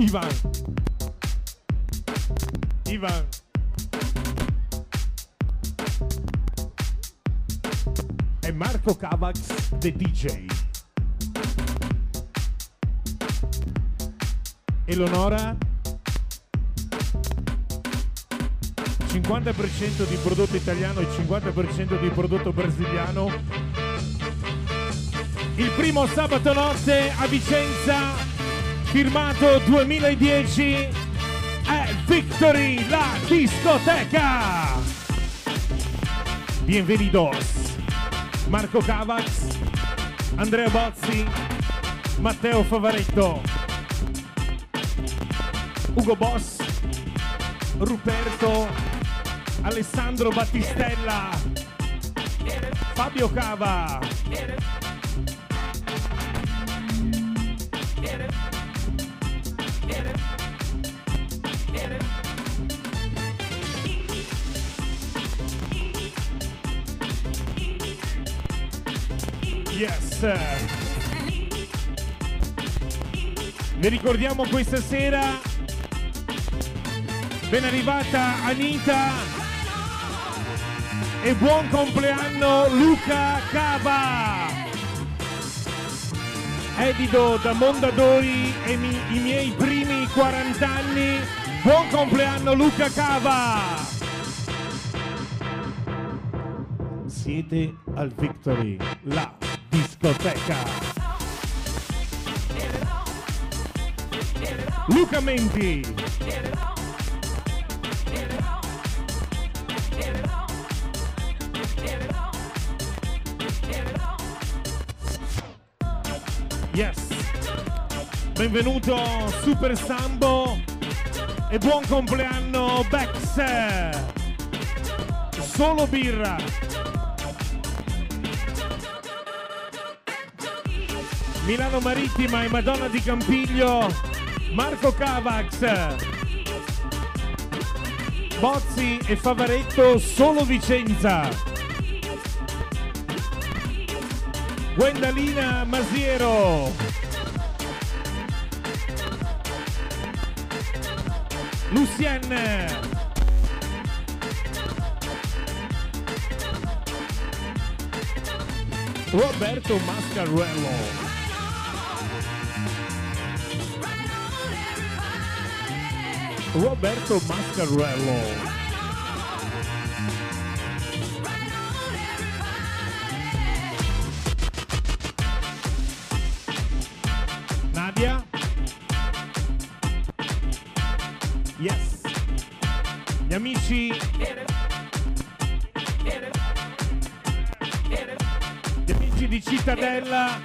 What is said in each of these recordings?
Ivan. Ivan. E Marco Cavax, the DJ. Eleonora 50% di prodotto italiano e 50% di prodotto brasiliano. Il primo sabato notte a Vicenza, firmato 2010, è Victory, la discoteca. Bienvenidos. Marco Cavax, Andrea Bozzi, Matteo Favaretto, Ugo Boss, Ruperto, Alessandro Battistella, Fabio Cava. Yes. Vi ricordiamo questa sera ben arrivata Anita e buon compleanno Luca Cava. Edito da Mondadori e mi, i miei primi 40 anni. Buon compleanno Luca Cava. Siete al Victory, la discoteca. Luca Menti. benvenuto Super Sambo e buon compleanno Bex. Solo birra. Milano Marittima e Madonna di Campiglio, Marco Cavax. Bozzi e Favaretto, solo Vicenza. Gwendalina Masiero. Lucienne. Roberto Mascarello. Roberto Mascarello. amici? Gli amici di Cittadella?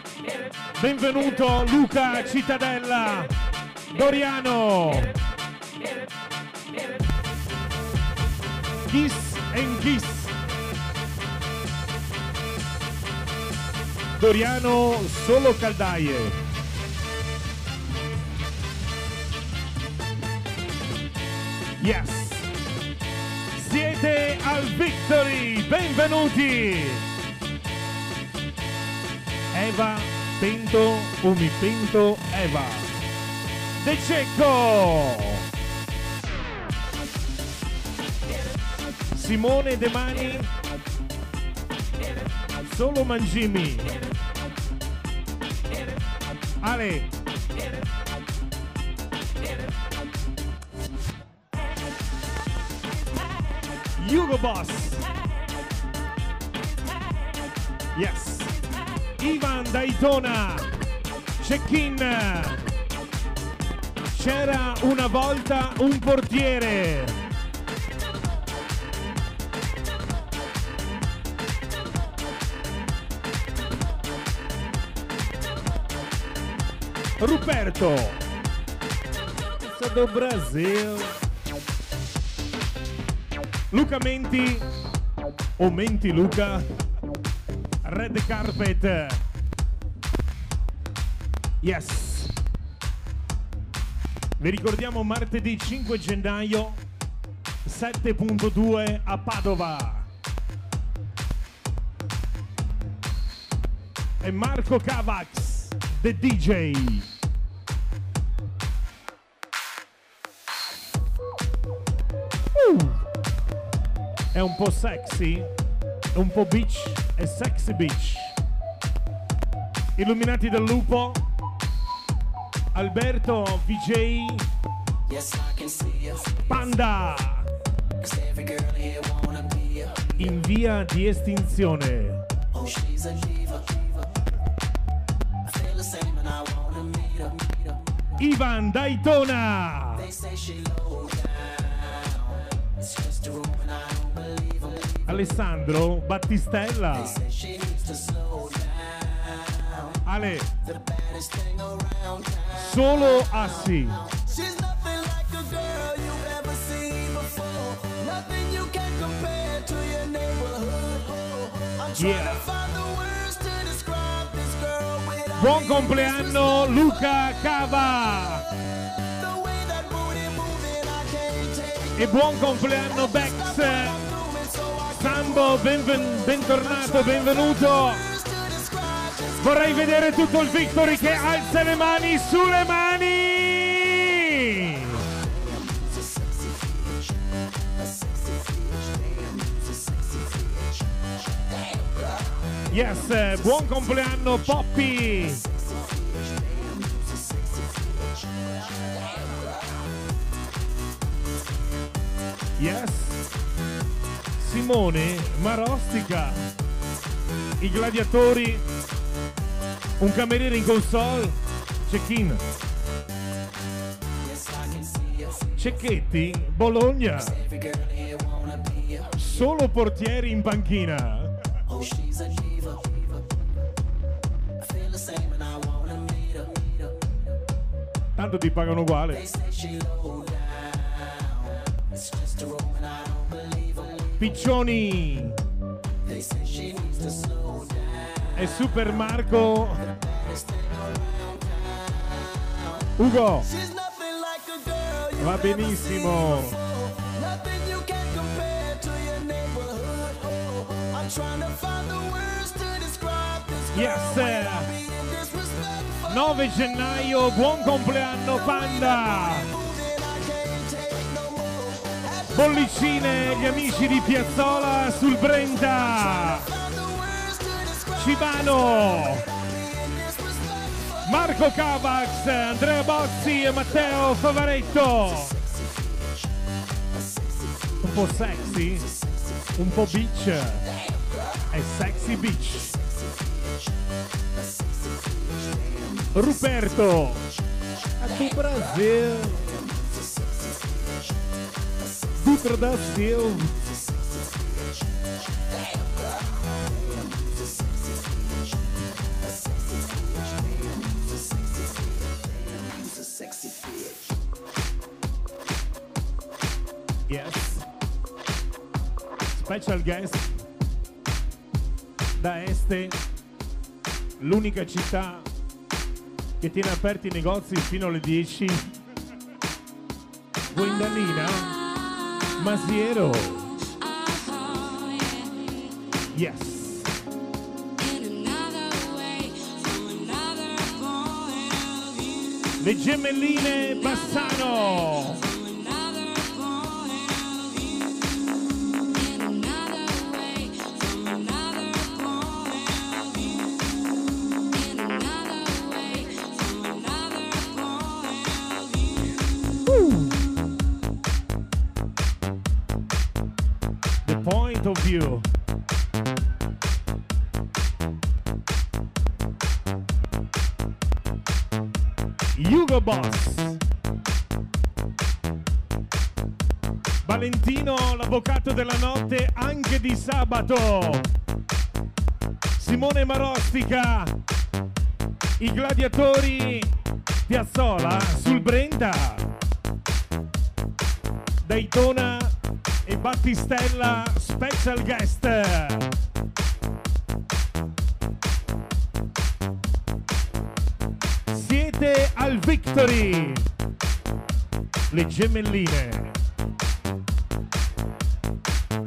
Benvenuto Luca Cittadella. Doriano Kiss and Kiss Doriano solo caldaie Yes siete al Victory, benvenuti! Eva, pento o Eva. De Cecco! Simone De Mani, solo Mangimi. Ale, Hugo Boss. Yes. Ivan Daytona. Check-in. C'era una volta un portiere. Ruperto. do Brasil. Luca Menti. O Menti Luca. Red Carpet. Yes. Vi ricordiamo martedì 5 gennaio 7.2 a Padova. E Marco Cavax the DJ è un po' sexy, è un po' beach, è sexy beach. Illuminati dal lupo, Alberto VJ, Panda, in via di estinzione. Ivan Daytona. Alessandro Battistella. Ale. Solo Assi. Yeah. Buon compleanno Luca Cava. E buon compleanno Bex. Sambo, benven- bentornato, benvenuto. Vorrei vedere tutto il Victory che alza le mani sulle mani. Yes, buon compleanno Poppy. Yes. Simone Marostica. I gladiatori. Un cameriere in console. Check-in. Cecchetti, Bologna. Solo portieri in panchina. Tanto ti pagano uguale. Piccioni. E Super Marco. Ugo. Va benissimo. Yes. 9 gennaio, buon compleanno Panda. Bollicine, gli amici di Piazzola sul Brenta. Civano. Marco Cavax, Andrea Bozzi e Matteo Favaretto. Un po' sexy, un po' beach. È sexy beach. Ruperto. A do Brasil. Dutra da Silva. Yes. Special guest da Este, l'unica città che tiene aperti i negozi fino alle 10. Guendalina, Masiero. Yes. Le gemelline Bassano. L'avvocato della notte anche di sabato. Simone Marostica. I gladiatori Piazzola sul Brenta. Daytona e Battistella special guest. Siete al Victory. Le gemelline.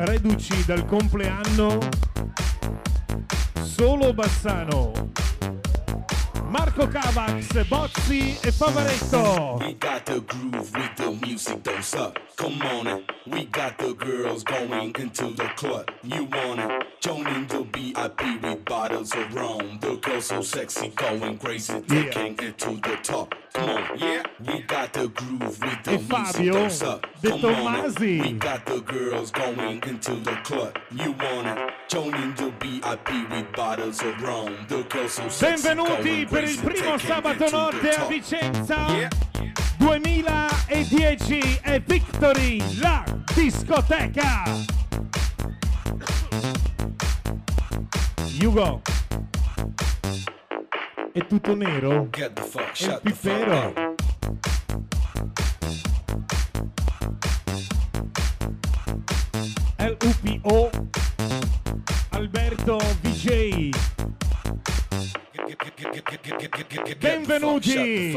Reduci dal compleanno. Solo Bassano. Marco Cavax, Bozzi e Favaretto. We got the groove with the music, don't suck. Come on it. We got the girls going into the club. You want it? Joining the VIP with bottles of rum. The girls so sexy, going crazy, taking it to the top. Come on, yeah. We got the groove with the E music, Fabio. De Come on We got the girls going into the club. You want it? Joining the VIP with bottles of rum. The girls so sexy, Benvenuti going per il primo sabato notte a. Vicenza. Yeah. 2010 è Victory, la discoteca. Hugo. È tutto nero? Get the fuck, shut the fuck. LUPO. Alberto VJ. Benvenuti.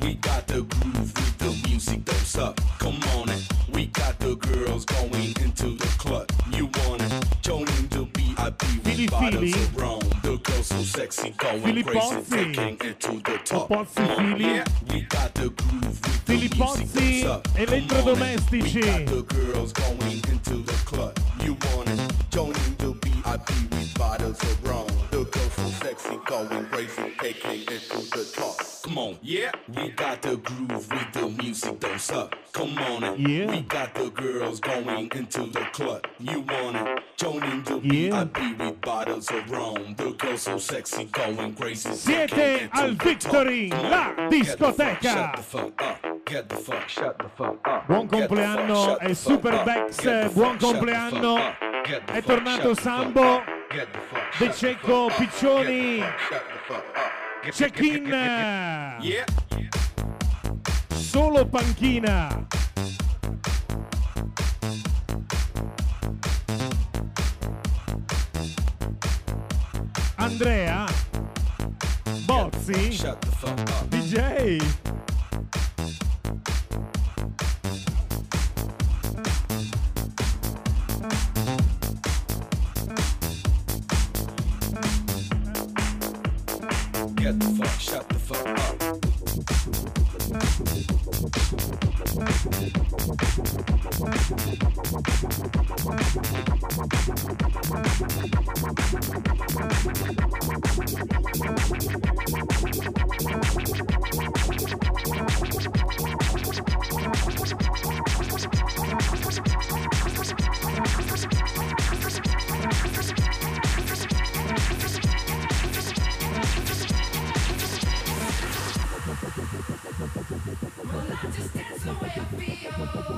Shut the fuck up. We got the groove with the music, don't suck. Come on it. We got the girls going into the club. You want it? Joining the VIP Fili with bottles Fili. of rum. The girls so sexy, going Filippozzi. crazy, taking it to the top. Pozzi Fili. Yeah, we got the groove with the Filippozzi, music, don't suck. Come on it. elettrodomestici. We got the girls going into the club. You want it? Joining the VIP with bottles of rum. The girls so sexy, going crazy, taking it to the top. Come on, yeah. We got the groove with the music, don't suck. Come on it. Yeah. We got the girls going into the club. You want it? Joining the Yeah. VIP with bottles of rum. The girls so sexy, going crazy. Siete al Victory, la discoteca. Shut the fuck up. Get the fuck, shut the fuck up. Buon compleanno fuck Super up. Bex, buon compleanno. È tornato Sambo. De Cecco fuck up. Piccioni. Check-in. Yeah. Solo panchina. Andrea. Bozzi. Shut the fuck up. DJ. Get the fuck, shut the fuck up. The way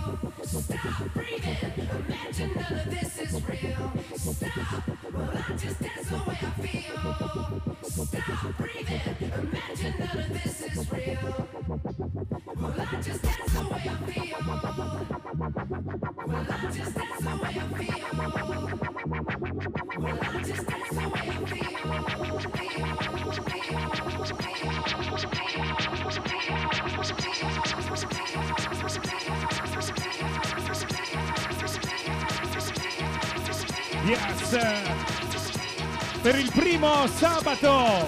sabato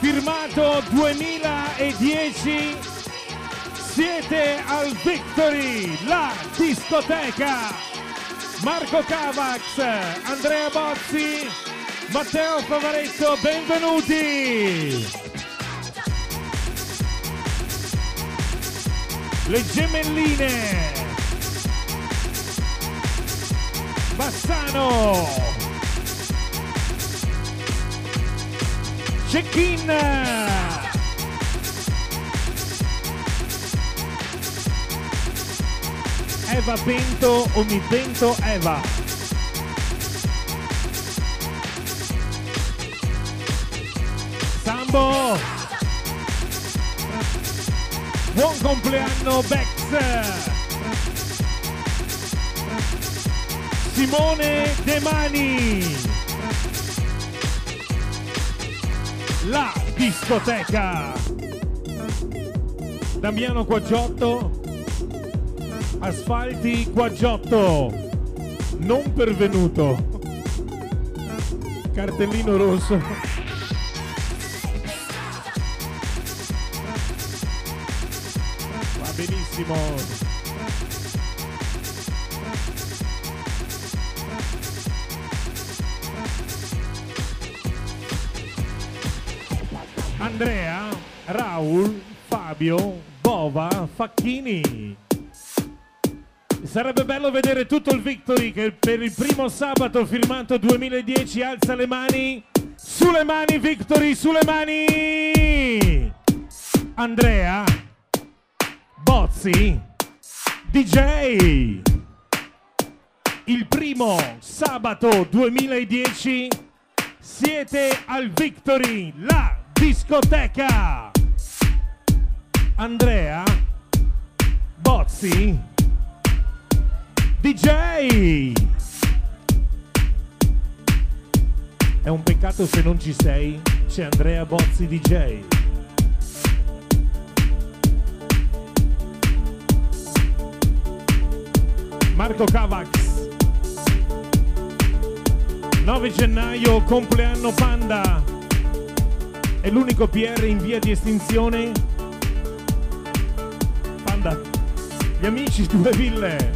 firmato 2010 siete al Victory, la discoteca. Marco Cavax, Andrea Bozzi, Matteo Favaretto, benvenuti! Le gemelline Bassano Check-in Eva Bento o mi Bento Eva. Sambo. Buon compleanno Bex. Simone De Mani. discoteca. Damiano Quaggiotto, Asfalti Quaggiotto, non pervenuto. Cartellino rosso. Va benissimo. Andrea, Raul, Fabio, Bova, Facchini. Sarebbe bello vedere tutto il Victory che per il primo sabato firmato 2010 alza le mani. Sulle mani Victory, sulle mani! Andrea, Bozzi, DJ. Il primo sabato 2010 siete al Victory, la discoteca. Andrea, Bozzi, DJ. È un peccato se non ci sei, c'è Andrea Bozzi DJ. Marco Cavax. 9 gennaio, compleanno Panda. È l'unico PR in via di estinzione. Panda. Gli amici due ville.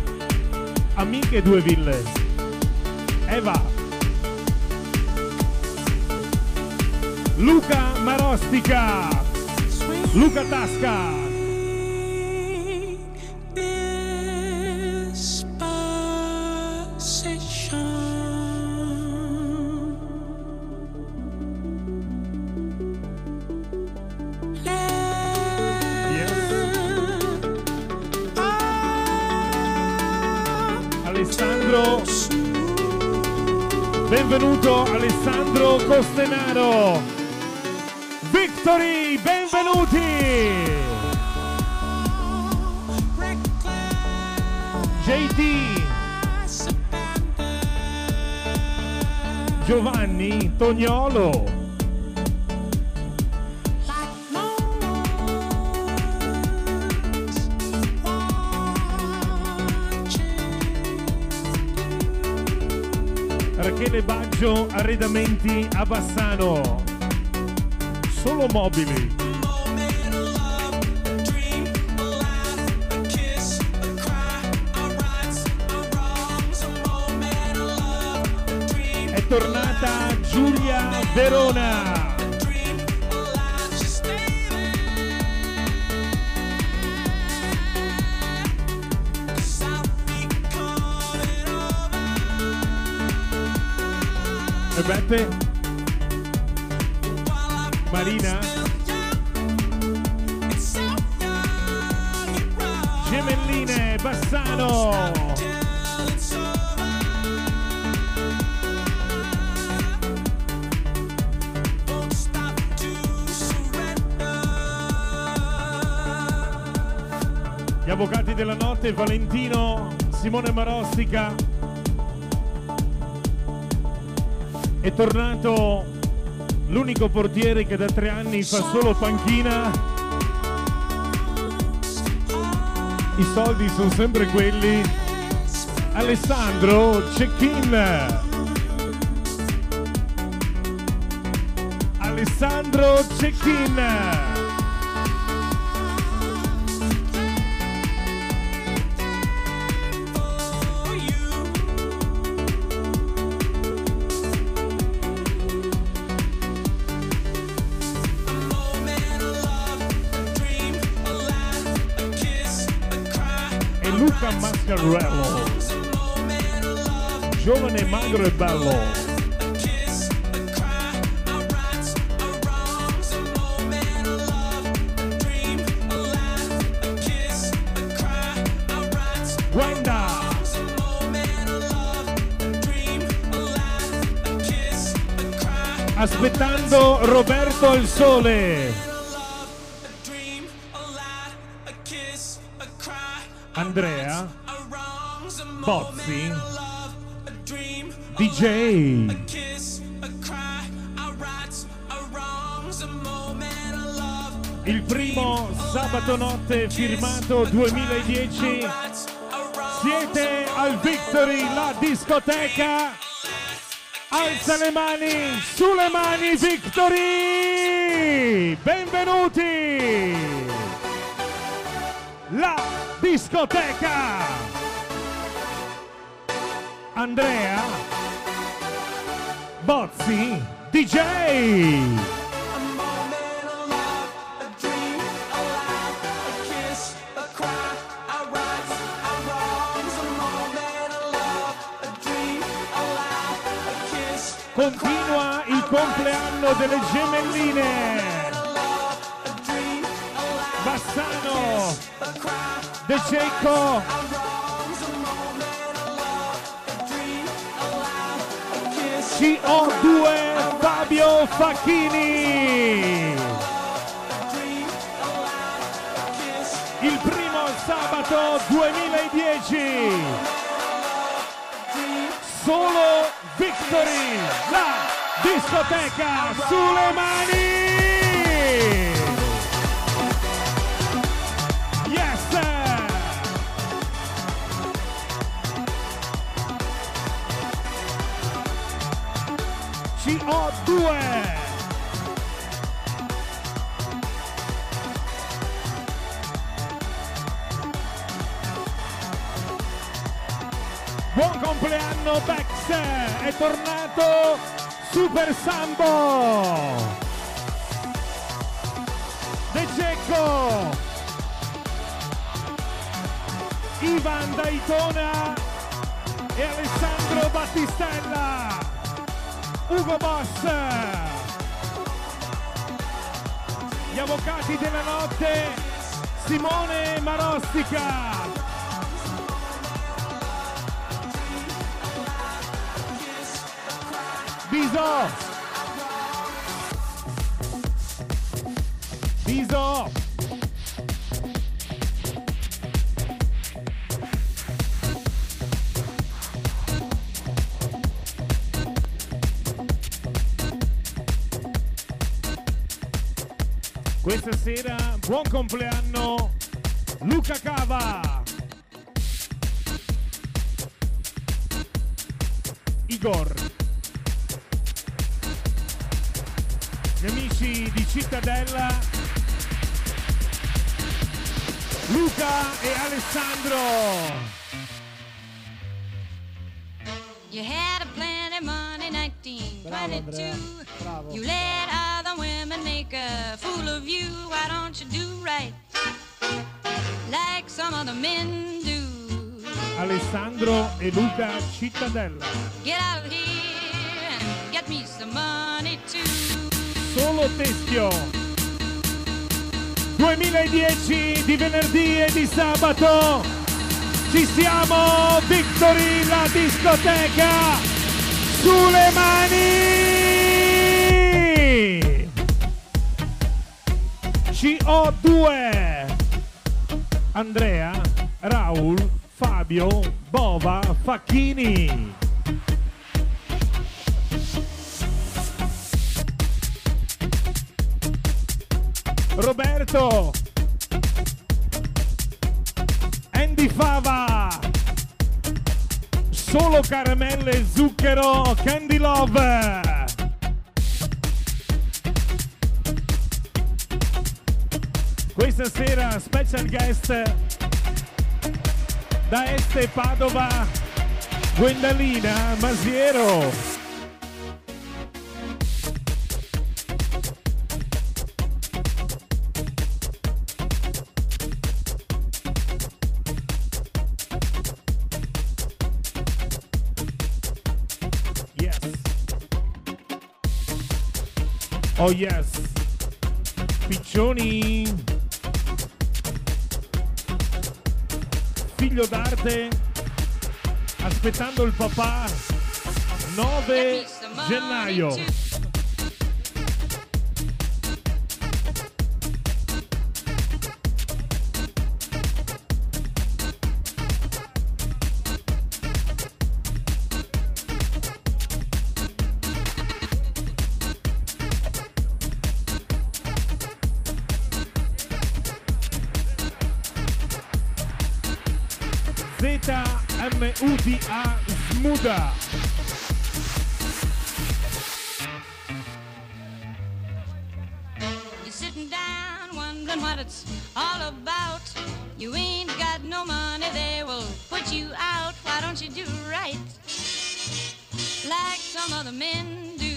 Amiche due ville. Eva. Luca Marostica. Luca Tasca. Rachele Baggio Arredamenti a Bassano. Solo mobili. È tornata Giulia Verona Beppe Marina. Gemelline Bassano. Gli avvocati della notte Valentino Simone Marostica È tornato l'unico portiere che da tre anni fa solo panchina. I soldi sono sempre quelli. Alessandro check-in. Alessandro check-in. Mascarello. Giovane, magro e bello. Aspettando Roberto il Sole. Sabato notte firmato 2010. Siete al Victory, la discoteca. Alza le mani, sulle mani Victory! Benvenuti! La discoteca. Andrea Bozzi DJ. Continua il compleanno delle gemelline. Bassano De Cecco a wrongs. A moment of love, a dream, a laugh, a kiss, CO2 Fabio Facchini. Il primo sabato 2010. Solo Victory, la discoteca sulle mani. Yes! CO2 Buon compleanno Bex! È tornato Super Sambo! De Cecco! Ivan Daytona e Alessandro Battistella! Ugo Boss! Gli avvocati della notte Simone Marostica! Biso! Biso! Questa sera buon compleanno Luca Cava! Igor! Gli amici di Cittadella, Luca e Alessandro. You had a plenty money, 1922. You let other women make a fool of you. Why don't you do right like some other men do? Alessandro e Luca Cittadella. Get out of here and get me some money. Solo Teschio. 2010 di venerdì e di sabato. Ci siamo, Victory, la discoteca sulle mani. CO2. Andrea, Raul, Fabio, Bova, Facchini. Roberto. Andy Fava. Solo caramelle zucchero Candy Love. Questa sera special guest da Este Padova Gwendalina Masiero Oh yes. Piccioni. Figlio d'arte. Aspettando il papà. 9 Get some money Z-M-U-D-A. You're sitting down wondering what it's all about. You ain't got no money, they will put you out. Why don't you do right like some other men do?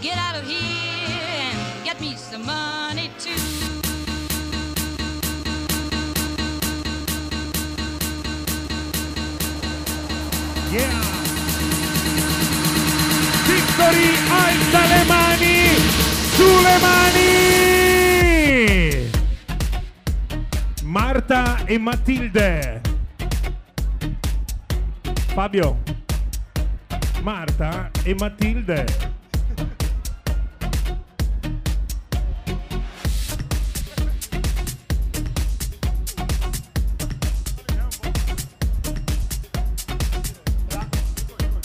Get out of here and get me some money too. Yeah! Victory alza le mani! Sulle mani! Marta e Matilde. Fabio. Marta e Matilde.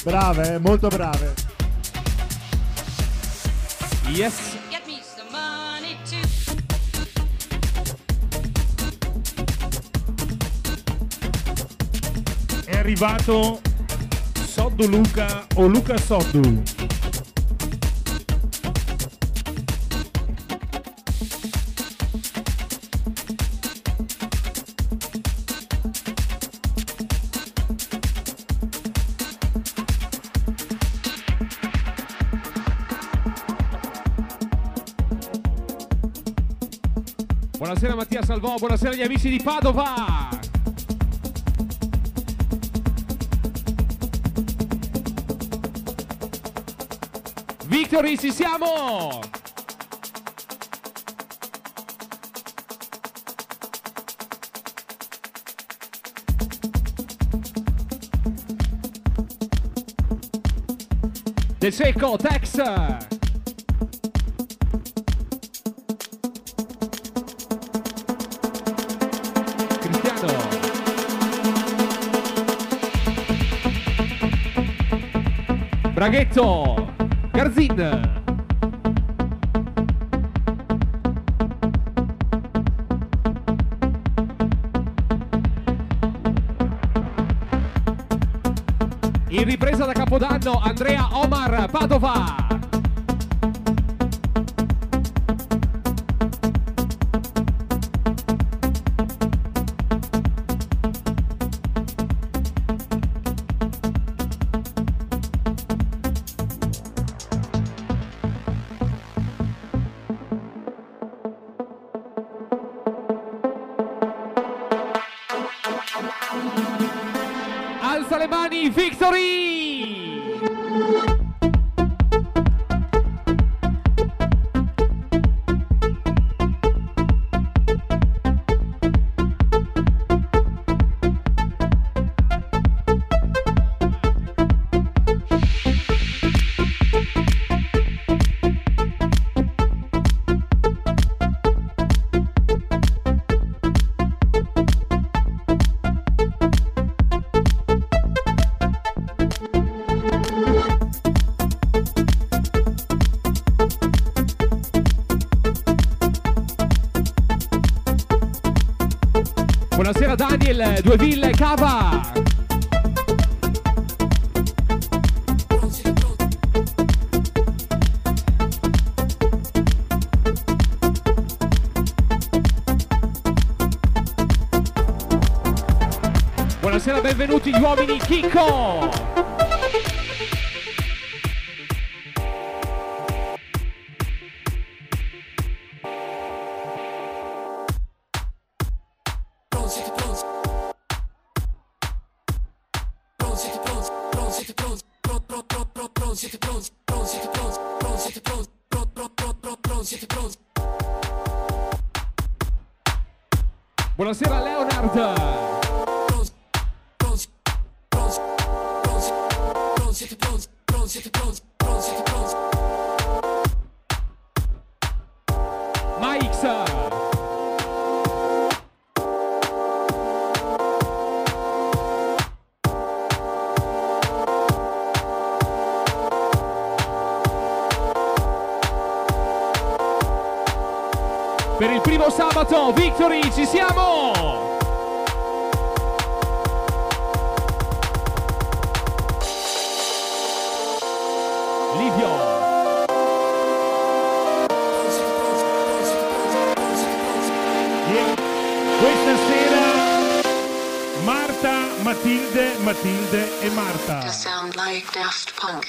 Brave, eh, molto brave. Yes. Get me some money too. È arrivato Soddu Luca o Luca Soddu. Salvò, buonasera agli amici di Padova. Victory, ci siamo! De Secco, Tex! Braghetto. Garzin. In ripresa da Capodanno Andrea Omar Padova. Sabato, Victory, ci siamo! Livio. Questa sera Marta, Matilde, Matilde e Marta. sound like Daft Punk.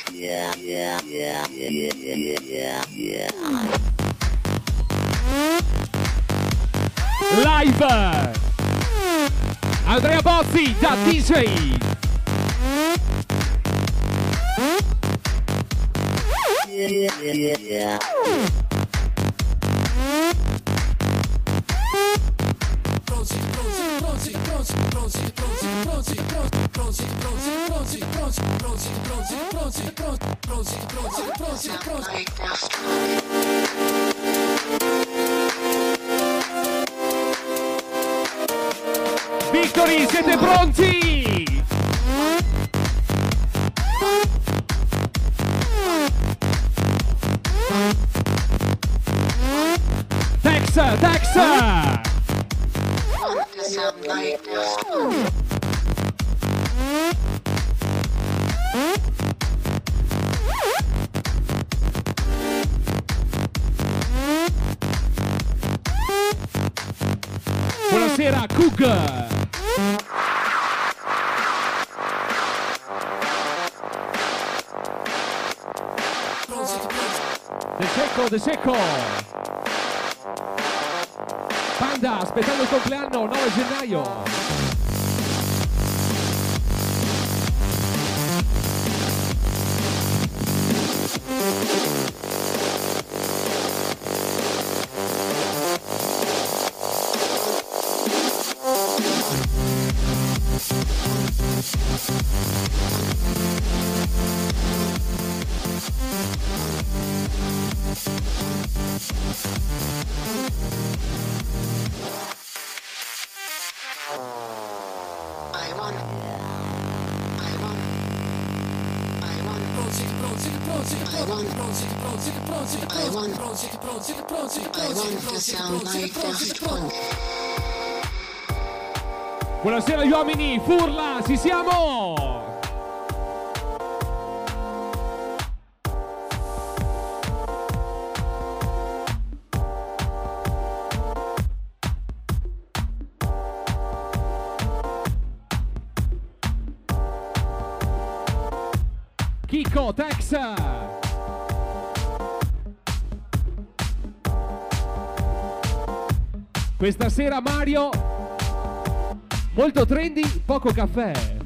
Live! Andrea Bozzi da DJ! Sound Victory, siete De De Secco! Panda, aspettando il compleanno, 9 gennaio! Buonasera gli uomini, Furla, ci siamo! Kiko, Tex! Questa sera Mario Molto trendy, poco caffè.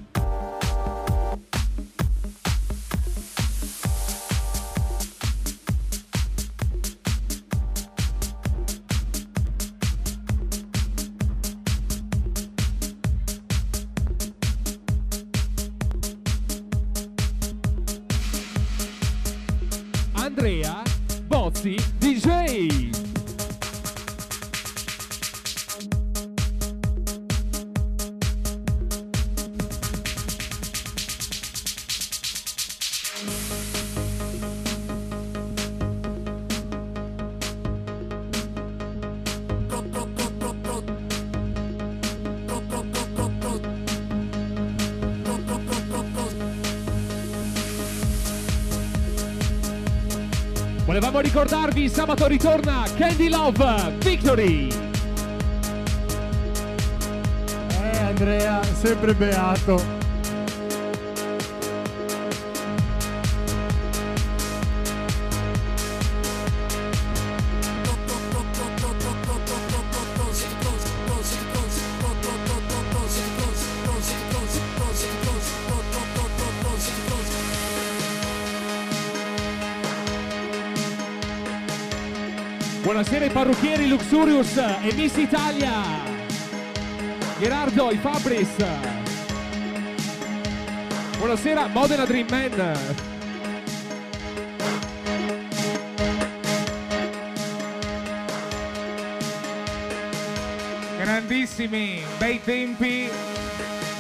Sabato ritorna Candy Love Victory. Eh, Andrea, sempre beato. Luxurius e Miss Italia. Gerardo, i Fabris. Buonasera Modena Dream Man. Grandissimi, bei tempi.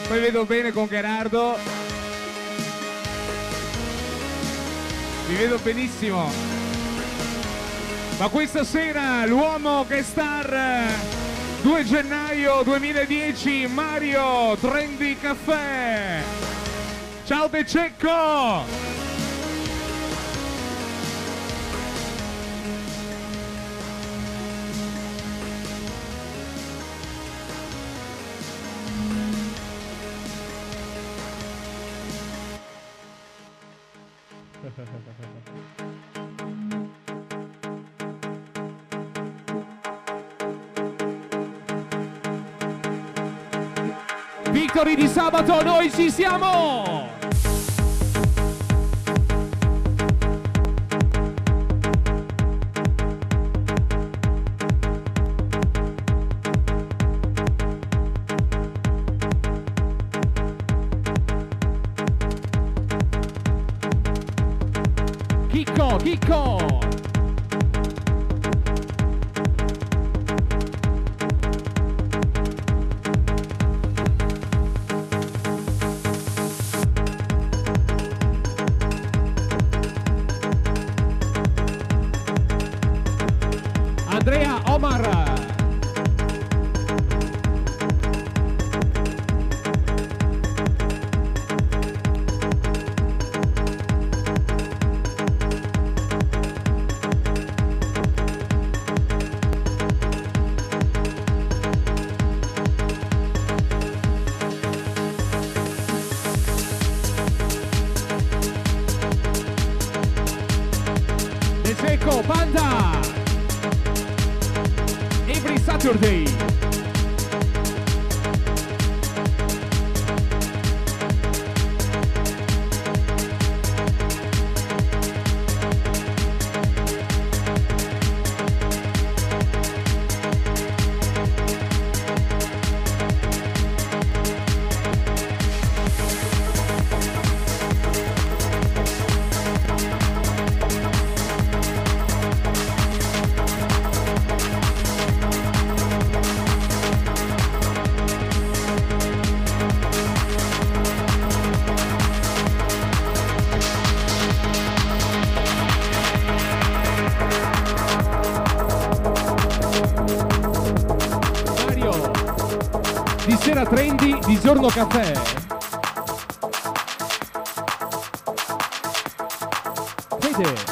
Poi vedo bene con Gerardo. Vi vedo benissimo. Ma questa sera l'uomo che star 2 gennaio 2010 Mario Trendy Caffè. Ciao De Cecco! fiori di sabato, noi ci siamo! sera trendy, di giorno caffè. Fede.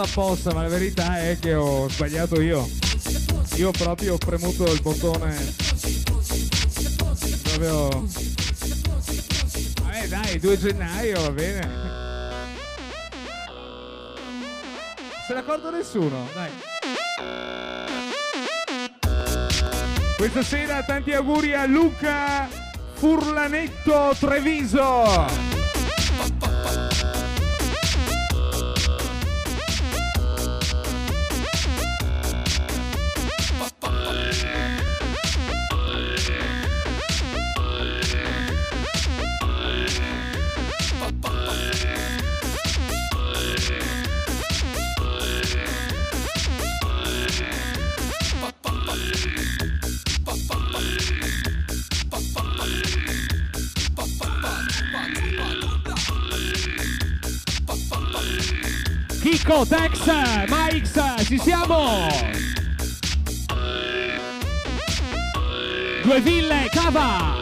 fatto apposta, ma la verità è che ho sbagliato io. Io proprio ho premuto il bottone. Proprio. Vabbè dai, 2 gennaio, va bene. Se ne accorto nessuno, dai. Questa sera tanti auguri a Luca Furlanetto Treviso. Due ville, cava!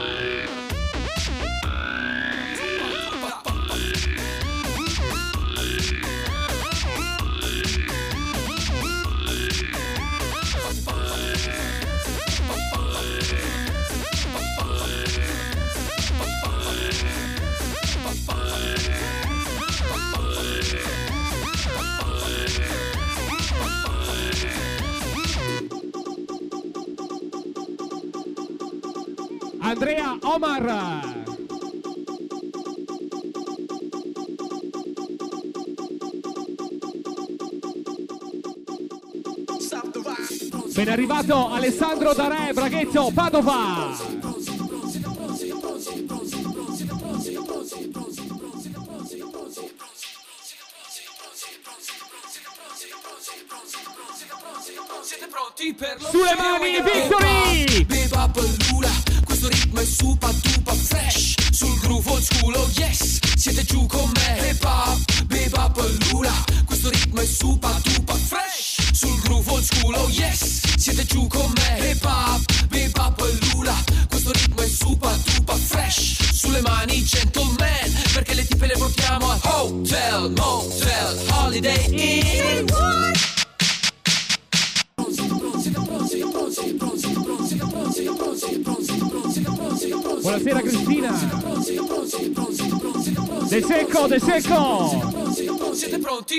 Dare, Braghetto, Padova. Siete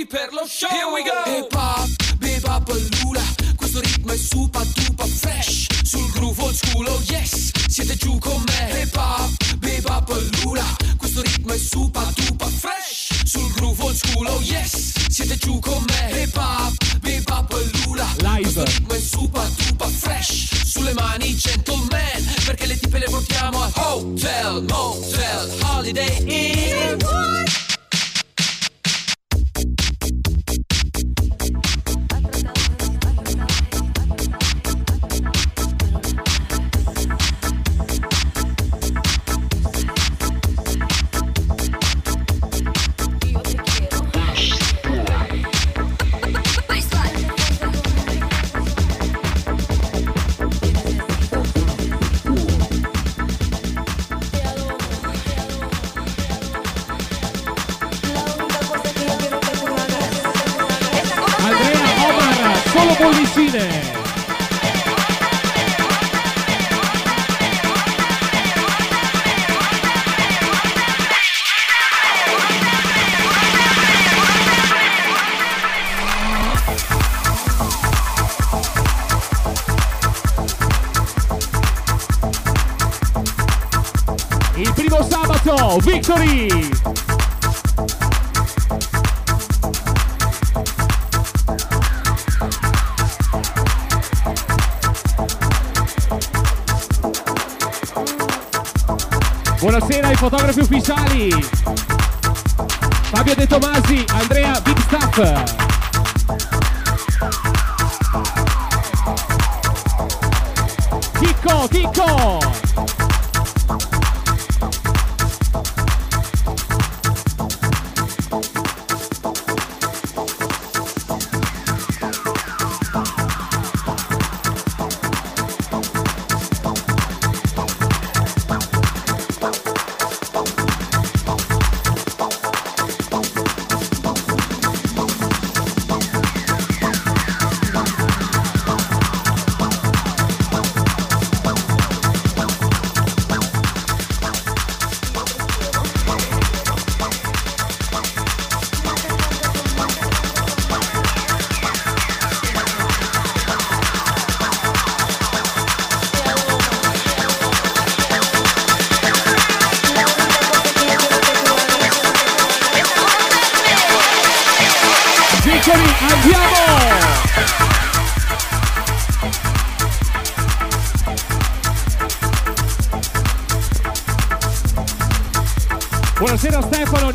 per lo show? Here we go! Hip hop, beba bellula, questo ritmo è super duper fresh. Sul groove old school, oh yes, siete giù con me. Hip hop, beba bellula, questo ritmo è super duper fresh. Sul groove old school, oh yes, siete giù con me. Hip hop, beba bellula, Live. questo ritmo è super duper fresh. Sulle mani gentleman, perché le tipe le portiamo a hotel, motel, holiday sabato,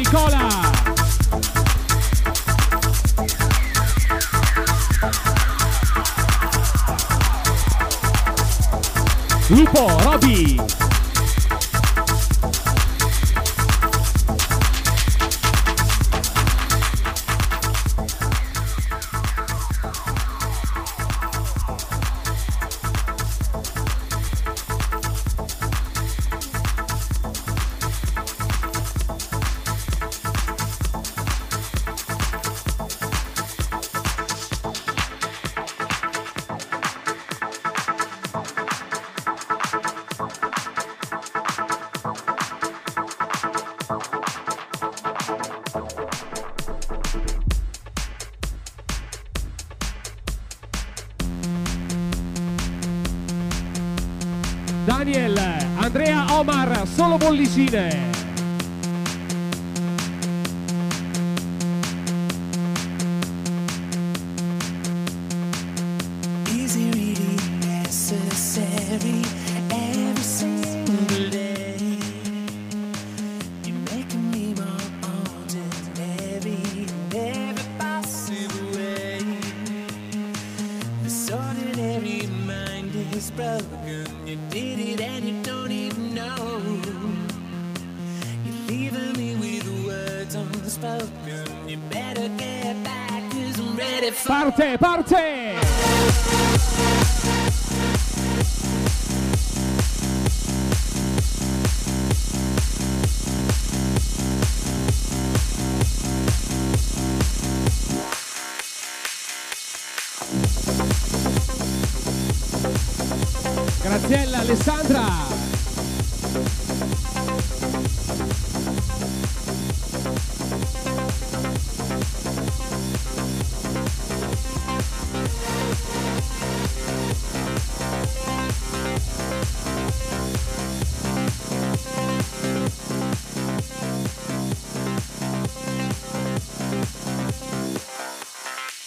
Nicola! Lupo, Roby! Mollisine.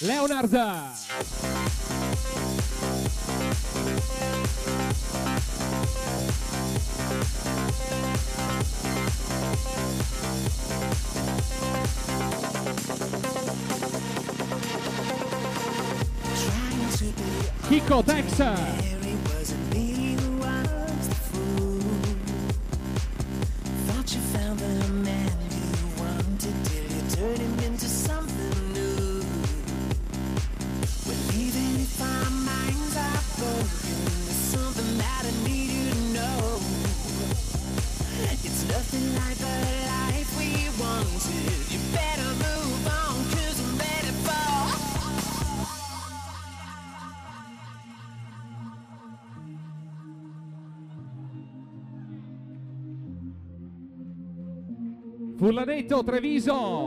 Leonarda. Kiko Texas. appuntamento Treviso.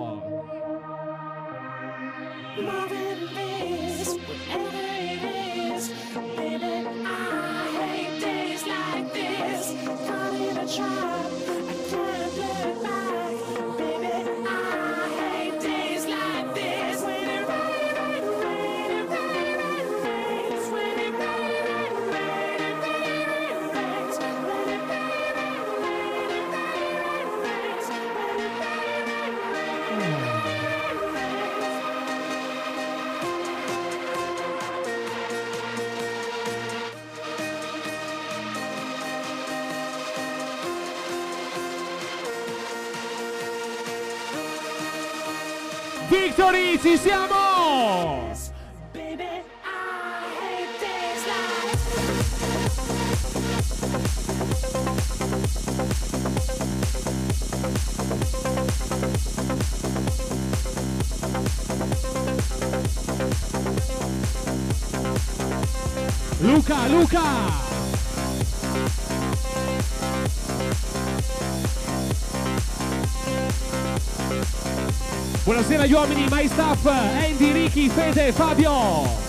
uomini, my staff, Andy, Ricky, Fede, Fabio.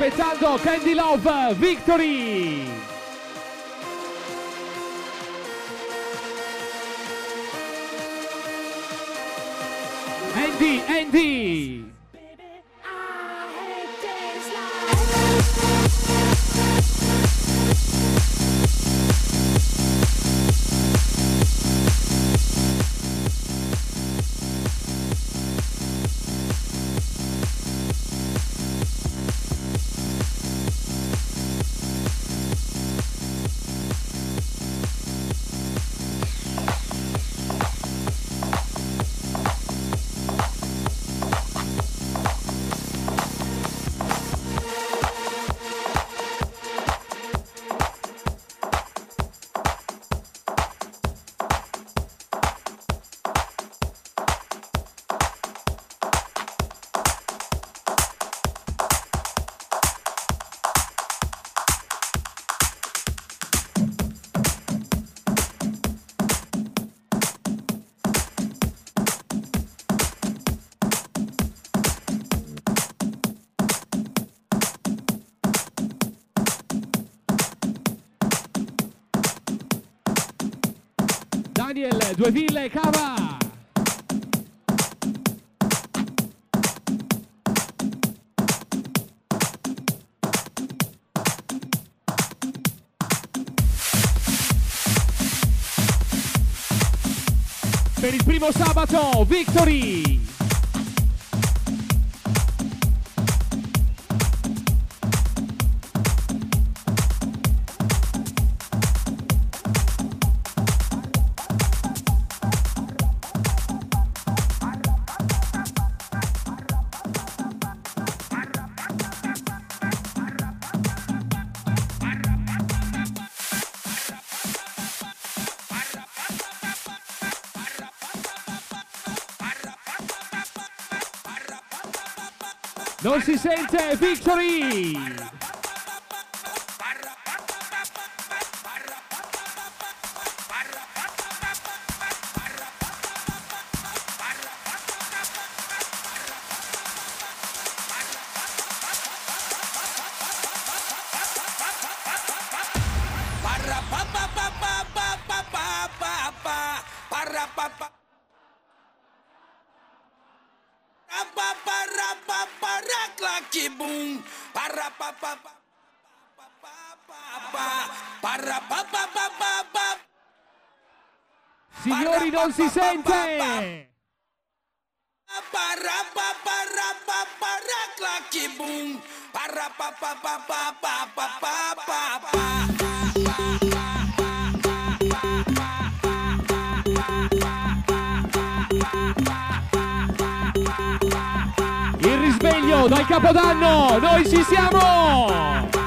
aspettando Candy Love Victory! 2000 cava! Per il primo sabato, Victory! si sente Victory! si sente! Il risveglio dal capodanno, noi ci siamo!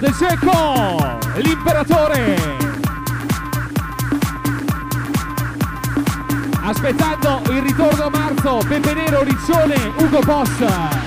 De secco l'imperatore. Aspettando il ritorno a marzo, Pepe Nero, Riccione, Ugo Boss.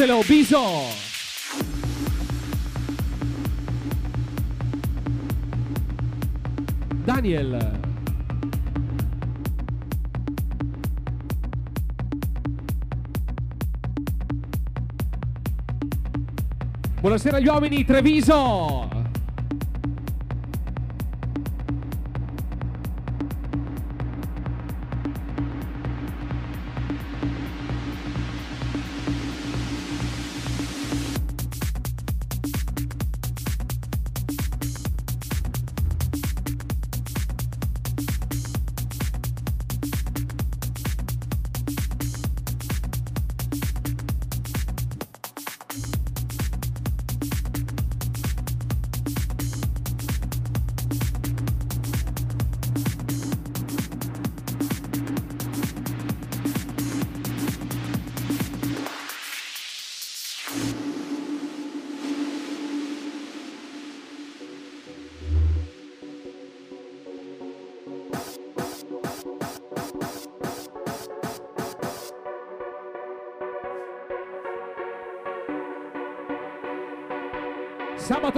Angelo Biso. Daniel. Buonasera agli uomini, Treviso.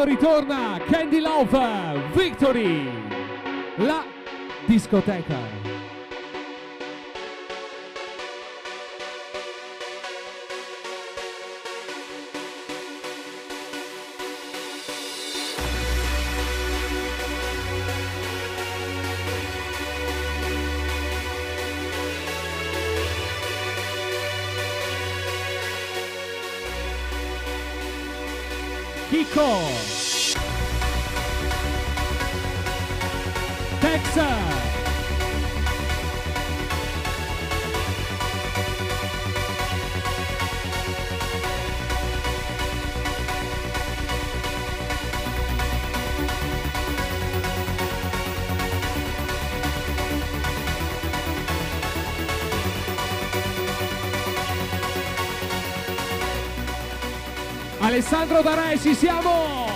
Sabato ritorna Candy Love Victory, la discoteca. Alessandro Darai, ci siamo!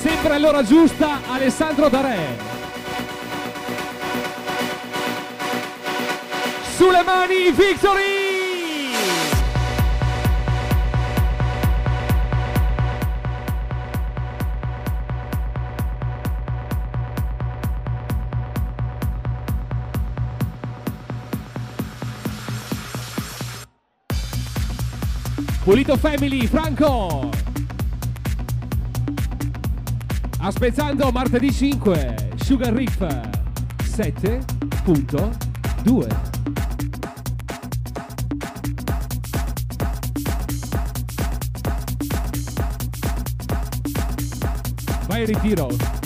Sempre all'ora giusta, Alessandro Darai. Sulle mani, Victory! Pulito Family, Franco! Aspettando martedì 5, Sugar Riff 7.2. Vai ritiro.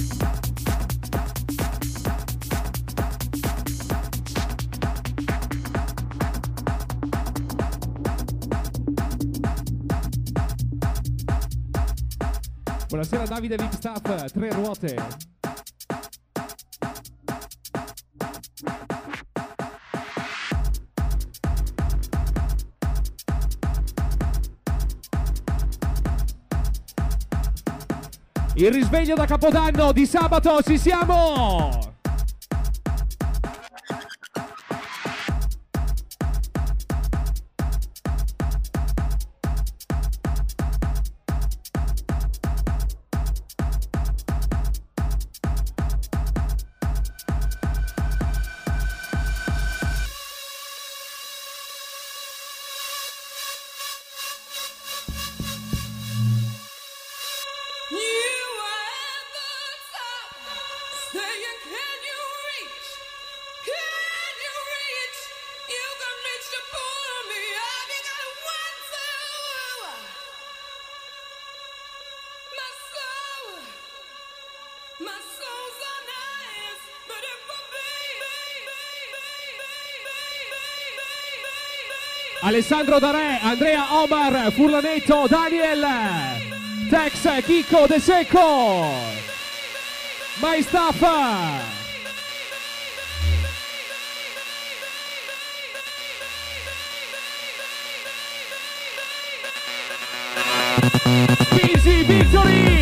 Davide Big Staff, tre ruote. Il risveglio da Capodanno di sabato, ci siamo! Alessandro Dare, Andrea Omar, Furlanetto, Daniel, Tex, Chico De Secco, My Staff. Easy Victory!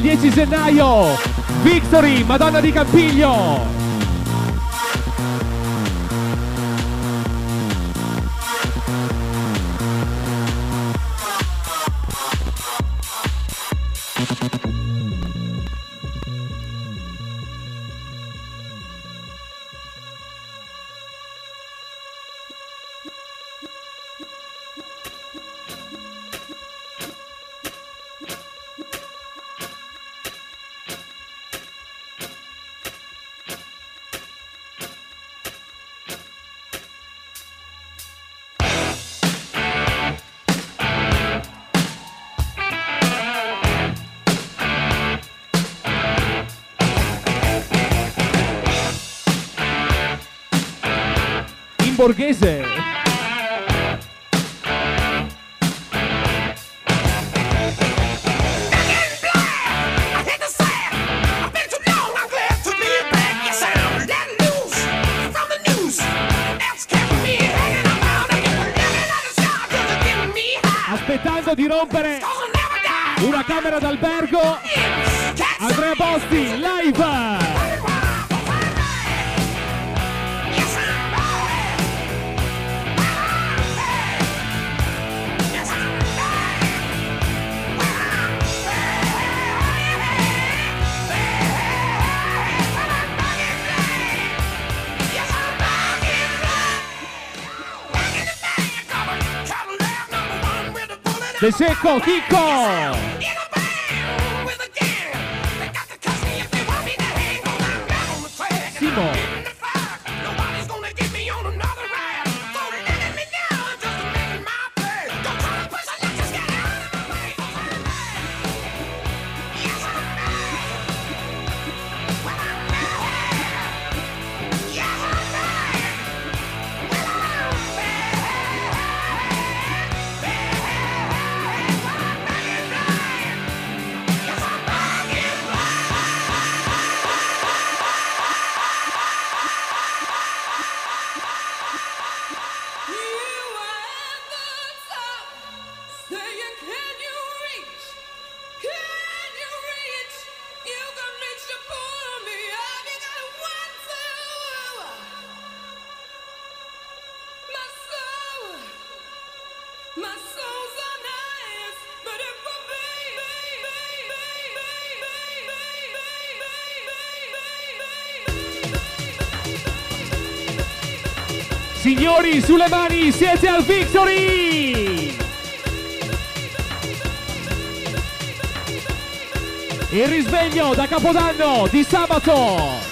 10 gennaio. Victory, Madonna di Campiglio. Borghese. Aspettando di rompere una camera d'albergo. Andrea Bosti, live! De Secco, Sulle mani, siete al Victory! Il risveglio da Capodanno di sabato!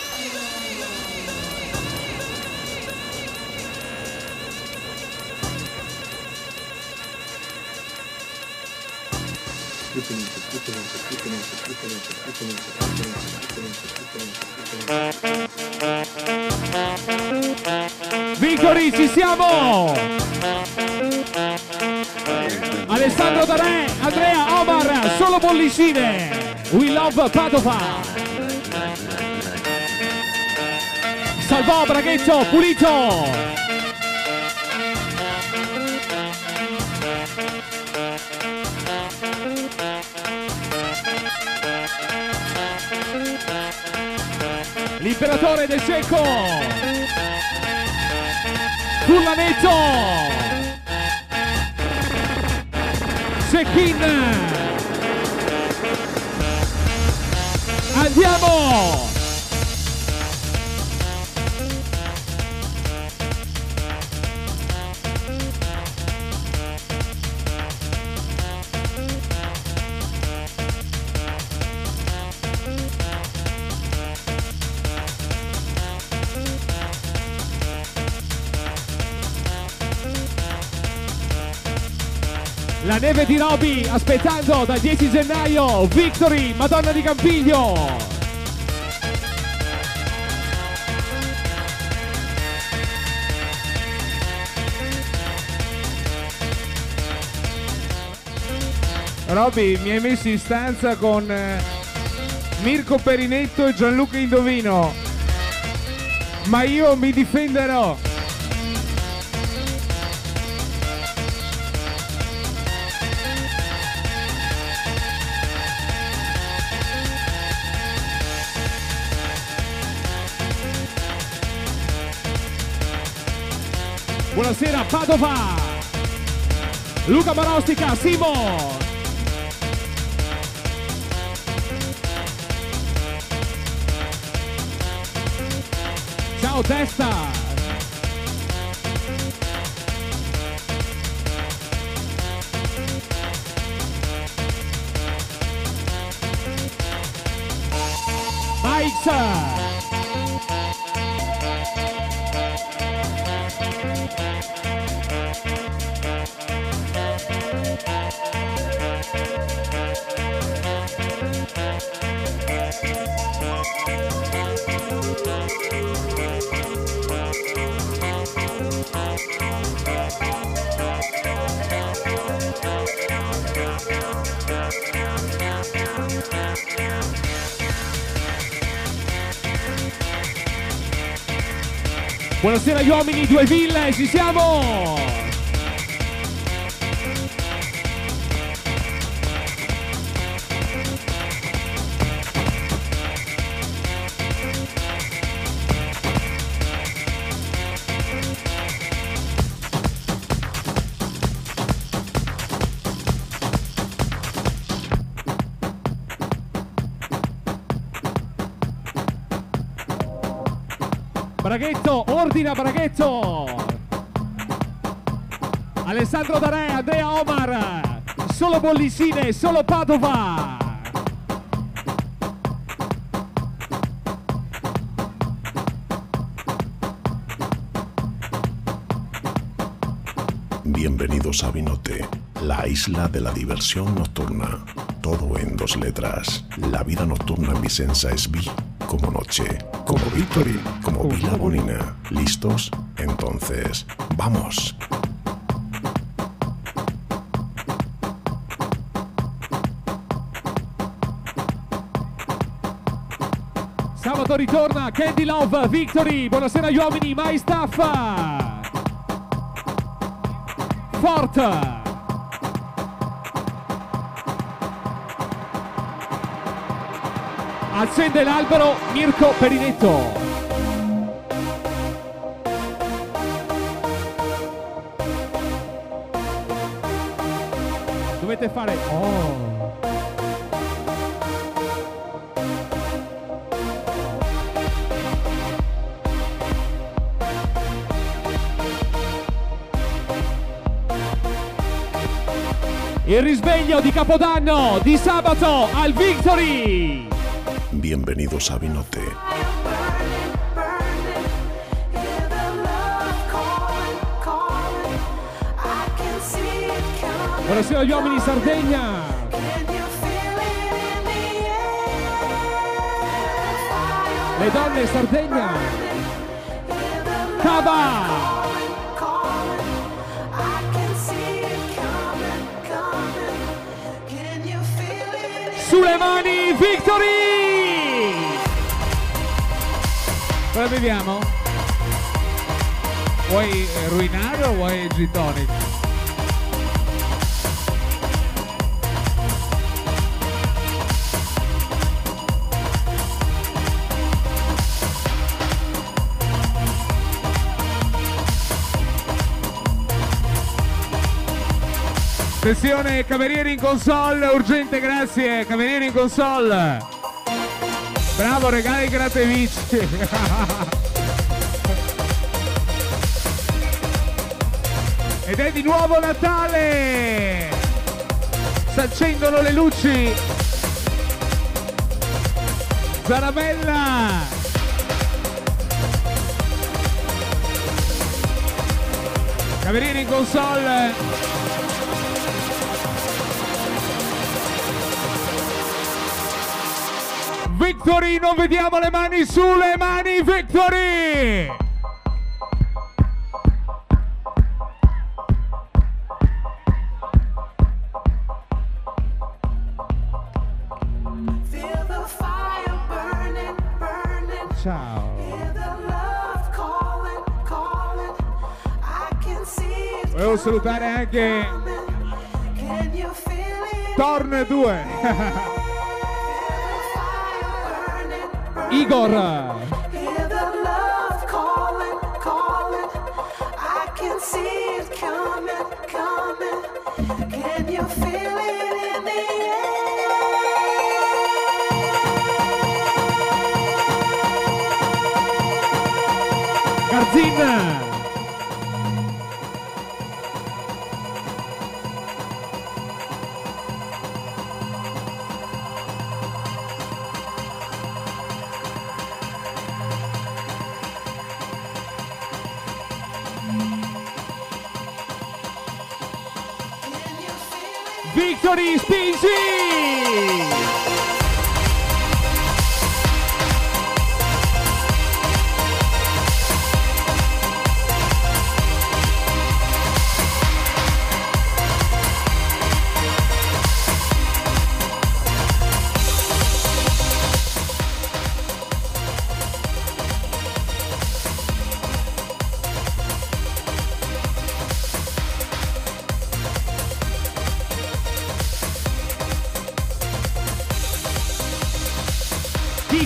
Victory, ci siamo! Alessandro Darè, Andrea Omar, solo bollicine! We love Padova! Salvò Braghetto, pulito! L'imperatore del secco! Fullanetto! Sechin! Andiamo! La neve di Roby aspettando dal 10 gennaio. Victory, Madonna di Campiglio. Robby, mi hai messo in stanza con eh, Mirko Perinetto e Gianluca Indovino. Ma io mi difenderò. Buonasera Padova. Luca Barostica, Simo. Ciao testa. Buonasera agli uomini, due ville, ci siamo! Braghetto, ordina Braghetto! Alessandro Dare, Andrea Omar, solo Bollicine, solo Padova! Bienvenidos a Vinote, la isla de la diversión nocturna. Todo en dos letras. La vida nocturna en Vicenza es vi como noche, como Victory, como Vila Bonina. ¿Listos? Entonces, vamos. Sabato ritorna Candy Love Victory. Buonasera agli uomini, My Staff. Forte. Accende l'albero Mirko Perinetto. Dovete fare oh. Il risveglio di Capodanno di sabato al Victory. Bienvenidos a Vinote. Buonasera agli uomini in Sardegna. Le donne Sardegna. Cava. Sulle mani Victory! Cosa beviamo? Vuoi ruinare o vuoi gin? Attenzione, camerieri in console, urgente, grazie, camerieri in console. Bravo, regali Gratevici. Ed è di nuovo Natale! Si accendono le luci! Zarabella! Camerieri in console! Victory, non vediamo le mani sulle mani, Victory! Ciao. Volevo salutare anche? Torn 2. Igor.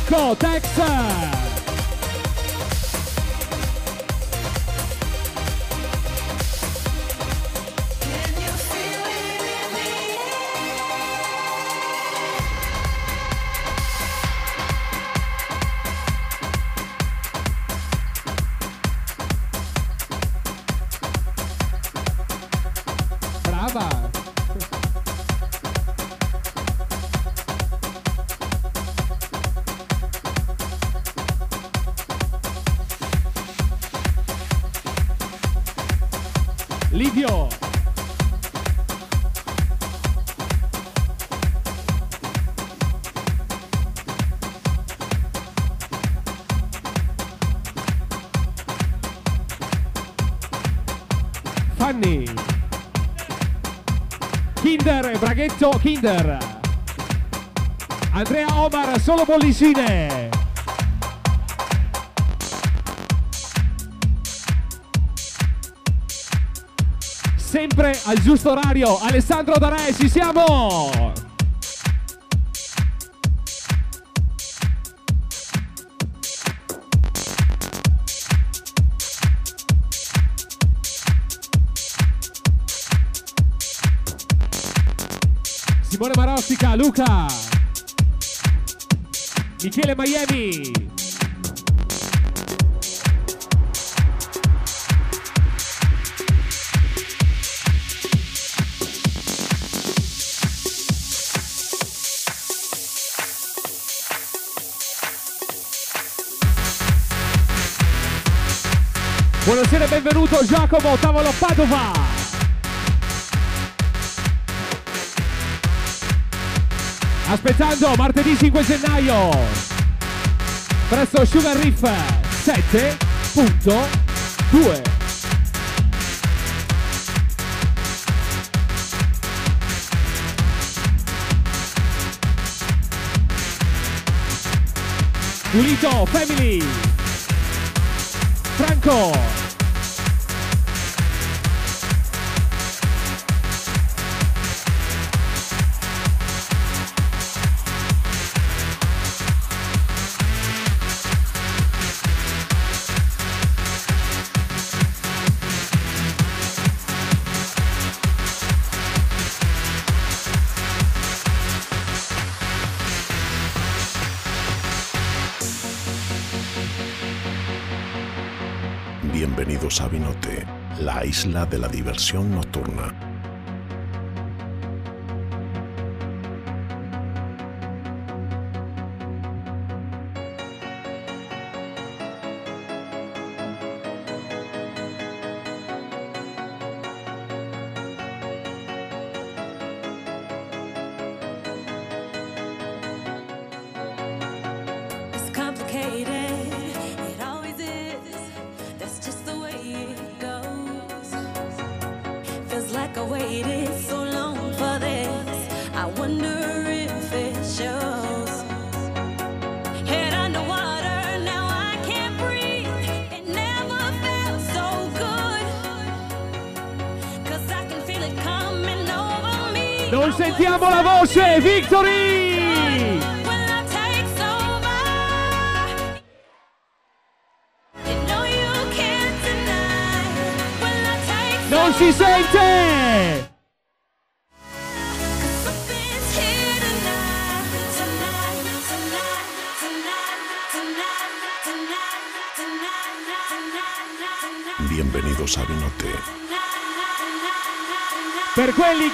Kiko Braghetto, Kinder. Andrea Omar, solo bollicine. Sempre al giusto orario, Alessandro Dare, ci siamo! Luca! Michele Miami! Buonasera e benvenuto Giacomo Tavolo Padova! Aspettando martedì 5 gennaio. Presso Sugar Riff 7.2 Pulito Family. Franco isla de la diversión nocturna.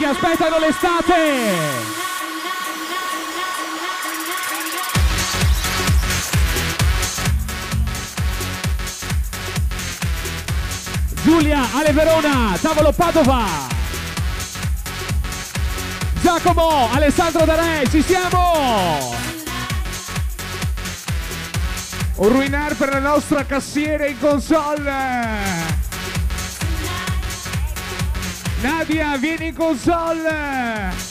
che aspettano l'estate! Giulia Ale Verona, Tavolo Padova. Giacomo, Alessandro Dare, ci siamo! Un ruinar per la nostra cassiera in console! Nadia, vieni in console!